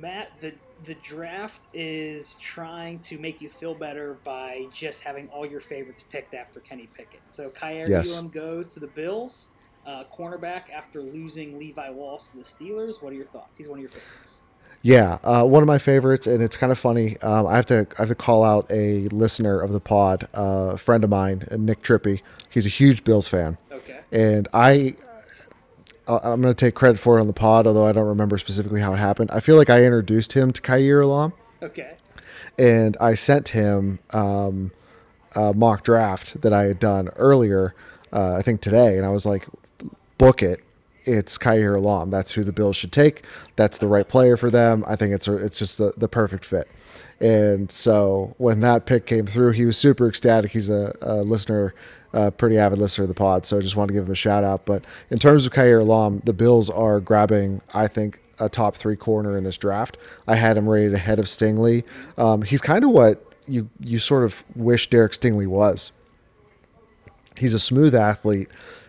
Matt, the the draft is trying to make you feel better by just having all your favorites picked after Kenny Pickett. So Kaiir Yes. Elam goes to the Bills, uh, cornerback after losing Levi Wallace to the Steelers. What are your thoughts? He's one of your favorites. Yeah, uh, one of my favorites, and it's kind of funny. Um, I have to I have to call out a listener of the pod, uh, a friend of mine, Nick Trippy. He's a huge Bills fan, Okay. and I- I'm going to take credit for it on the pod, although I don't remember specifically how it happened. I feel like I introduced him to Kaiir Elam, Okay. and I sent him um, a mock draft that I had done earlier, uh, I think today, and I was like, book it. It's Kaiir Elam. That's who the Bills should take. That's the right player for them. I think it's a, it's just the, the perfect fit. And so when that pick came through, he was super ecstatic. He's a, a listener, a pretty avid listener of the pod. So I just want to give him a shout out. But in terms of Kaiir Elam, the Bills are grabbing, I think, a top three corner in this draft. I had him rated ahead of Stingley. Um, he's kind of what you you sort of wish Derek Stingley was. He's a smooth athlete,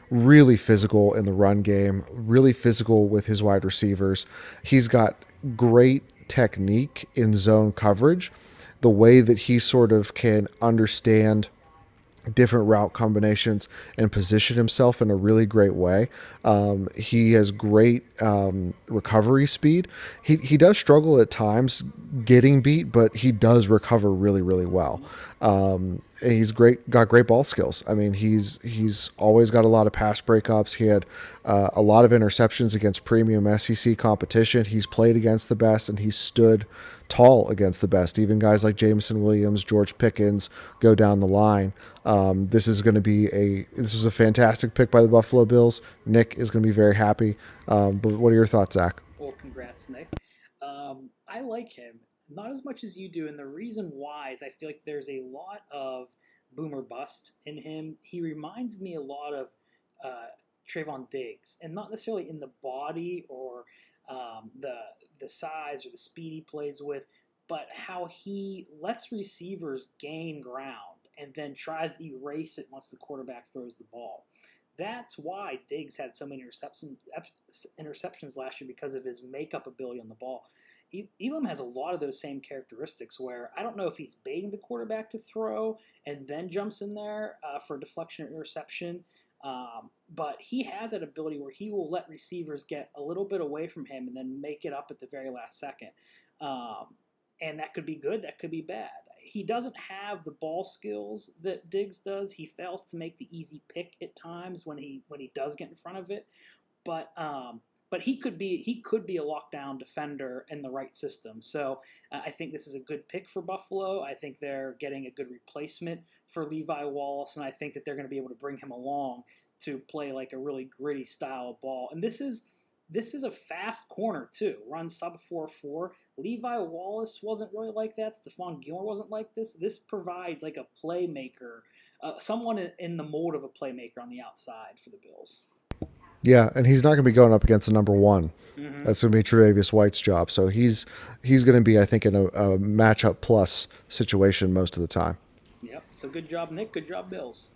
really physical in the run game, really physical with his wide receivers. He's got great technique in zone coverage. The way that he sort of can understand different route combinations and position himself in a really great way. Um, he has great um, recovery speed. He, he does struggle at times getting beat, but he does recover really, really well. Um, he's great, got great ball skills. I mean, he's he's always got a lot of pass breakups. He had uh, a lot of interceptions against premium SEC competition. He's played against the best, and he's stood tall against the best. Even guys like Jameson Williams, George Pickens go down the line. Um, this is going to be a this was a fantastic pick by the Buffalo Bills. Nick is going to be very happy. Um, but what are your thoughts, Zach? Well, congrats, Nick. Um, I like him not as much as you do, and the reason why is I feel like there's a lot of boomer bust in him. He reminds me a lot of uh, Trevon Diggs, and not necessarily in the body or um, the the size or the speed he plays with, but how he lets receivers gain ground and then tries to erase it once the quarterback throws the ball. That's why Diggs had so many interceptions interceptions last year because of his makeup ability on the ball. Elam has a lot of those same characteristics where I don't know if he's baiting the quarterback to throw and then jumps in there uh, for deflection or interception. Um, but he has that ability where he will let receivers get a little bit away from him and then make it up at the very last second. Um, and that could be good, that could be bad. He doesn't have the ball skills that Diggs does. He fails to make the easy pick at times when he when he does get in front of it. But um, but he could be he could be a lockdown defender in the right system. So uh, I think this is a good pick for Buffalo. I think they're getting a good replacement for Levi Wallace, and I think that they're going to be able to bring him along to play like a really gritty style of ball. And this is this is a fast corner too. Runs sub four four. Levi Wallace wasn't really like that. Stephon Gilmore wasn't like this. This provides like a playmaker, uh, someone in the mold of a playmaker on the outside for the Bills. Yeah, and he's not going to be going up against the number one. Mhm. That's going to be Tre'Davious White's job. So he's he's going to be, I think, in a, a matchup plus situation most of the time. Yep. So good job, Nick. Good job, Bills.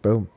Boom.